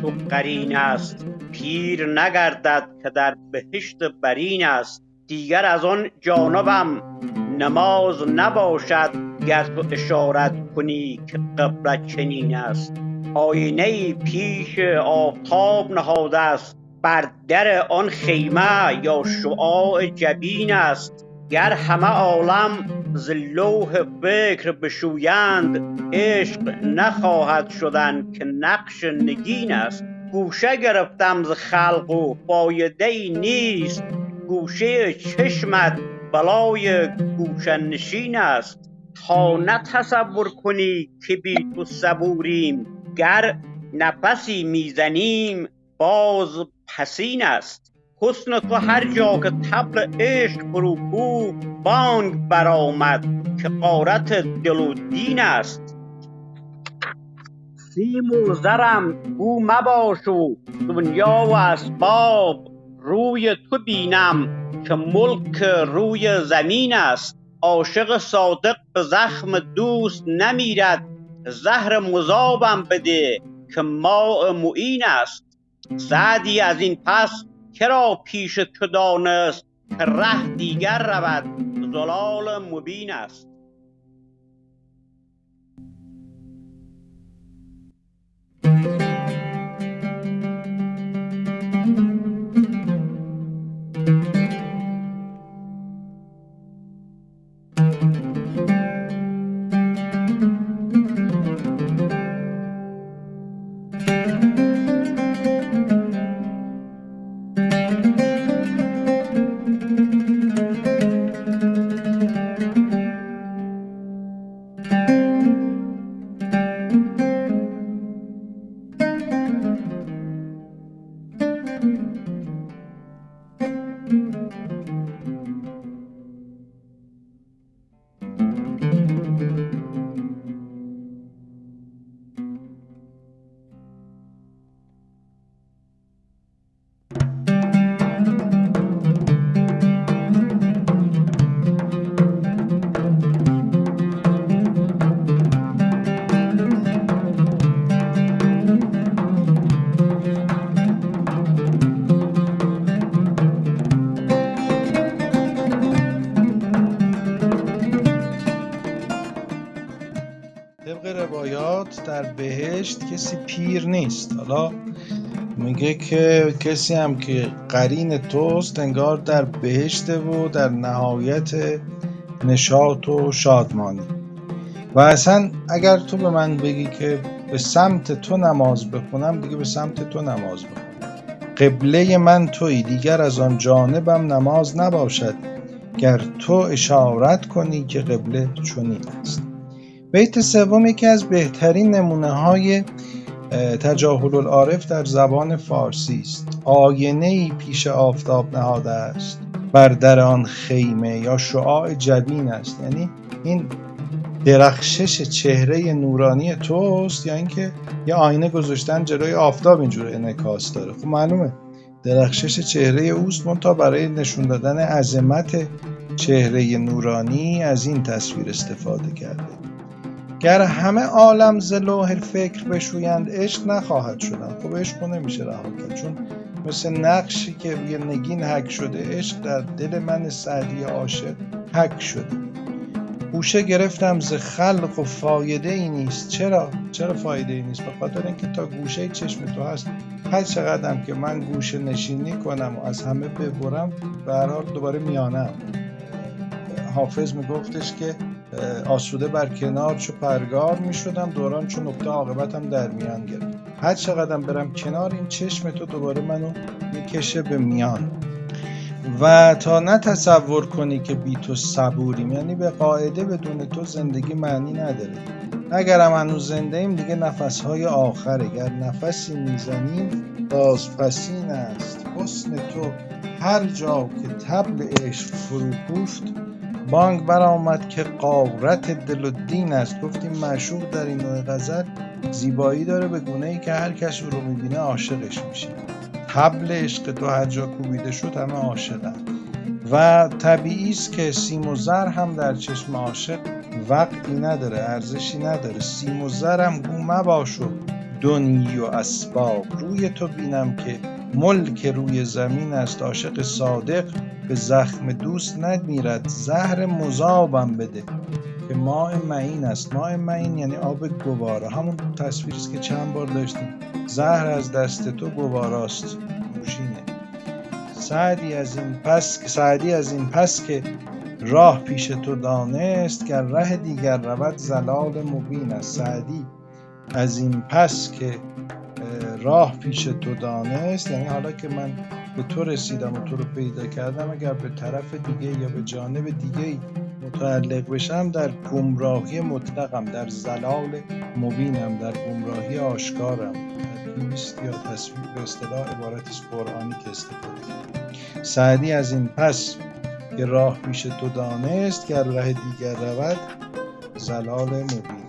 چو قرین است. پیر نگردد که در بهشت برین است. دیگر از آن جانبم نماز نباشد. گر تو اشارت کنی که قبلت چنین است. آینه پیش آفتاب نهاده است. بر در آن خیمه یا شعاع جبین است. گر همه عالم ز لوح فکر بشویند عشق نخواهد شدن که نقش نگین است. گوشه گرفتم ز خلق و فایده ای نیست. گوشه چشمت بلای گوشه نشین است. تا نه تصور کنی که بی تو صبوریم گر نفسی می‌زنیم باز پسین است. حسن تو هر جا که طبل عشق فرو بانگ برآمد که غارت دل و دین است. سیم و زرم گو مباش و دنیا و اسباب روی تو بینم که ملک روی زمین است. عاشق صادق به زخم دوست نمیرد. زهر مذابم بده که ماء معین است. سعدی از این پس کرا پیش تو دانست که ره دیگر رود؟ زلال مبین است. در بهشت کسی پیر نیست. حالا میگه که کسی هم که قرین توست انگار در بهشت و در نهایت نشاط و شادمانی. و اصلا اگر تو به من بگی که به سمت تو نماز بخونم دیگه به سمت تو نماز بخونم. قبله من توی دیگر از آن جانبم نماز نباشد گر تو اشارت کنی که قبله چنین است. بیت سوم یکی از بهترین نمونه های تجاهل العارف در زبان فارسی است. آینه ای پیش آفتاب نهاده است. بر در آن خیمه یا شعاع جبین است. یعنی این درخشش چهره نورانی توست یا اینکه یه آینه گذاشتن جلوی آفتاب اینجور انعکاس داره. خب معلومه. درخشش چهره اوست منتها برای نشون دادن عظمت چهره نورانی از این تصویر استفاده کرده. گر همه عالم ز لوح فکر بشویند عشق نخواهد شدن خب عشق نمیشه رها کرد چون مثل نقشی که یه نگین حک شده عشق در دل من سعدی عاشق حک شده. گوشه گرفتم ز خلق و فایده ای نیست. چرا؟ چرا فایده ای نیست؟ به خاطر اینکه تا گوشه چشم تو هست هر چقدرم که من گوشه نشینی کنم و از همه ببرم به هر حال دوباره میانم. حافظ میگفتش که آسوده بر کنار چو پرگار می شدم دوران چو نقطه عاقبتم در میان گرفت. هر چقدرم برم کنار این چشم تو دوباره منو می‌کشه به میان. و تا نه تصور کنی که بی تو صبوریم یعنی به قاعده بدون تو زندگی معنی نداره. اگرم هنوز زنده ایم دیگه نفسهای آخره. گر نفسی می‌زنیم بازپسین است. حسن تو هر جا که تبل عشق فرو بانگ برآمد که قارت دل و دین است. گفتیم معشوق در این نوع غزل زیبایی داره به گونه ای که هر کس رو می‌بینه عاشقش میشه. حبل عشق تو هر جا کوبیده شد همه عاشقن. و طبیعی است که سیم و زر هم در چشم عاشق وقتی نداره ارزشی نداره. سیم و زر هم گو مباش و دنیی و اسباب روی تو بینم که ملک روی زمین است عاشق صادق به زخم دوست نمیرد زهر مذابم بده. که ماء معین است ماء معین یعنی آب گوارا. همون تصویری است که چند بار داشتیم. زهر از دست تو گواراست نوشینه. سعدی از این پس سعدی از این پس که راه پیش تو دانست گر ره دیگر رود زلال مبین است. سعدی از این پس که راه پیش تو دانست. یعنی حالا که من به تو رسیدم و تو رو پیدا کردم اگر به طرف دیگه یا به جانب دیگه متعلق بشم در گمراهی مطلقم در زلال مبینم در گمراهی آشکارم. نیست یا تصویر به اصطلاح عبارت از قرآنی که استفاده سعدی از این پس که راه پیش تو دانست گر ره دیگر رود زلال مبین.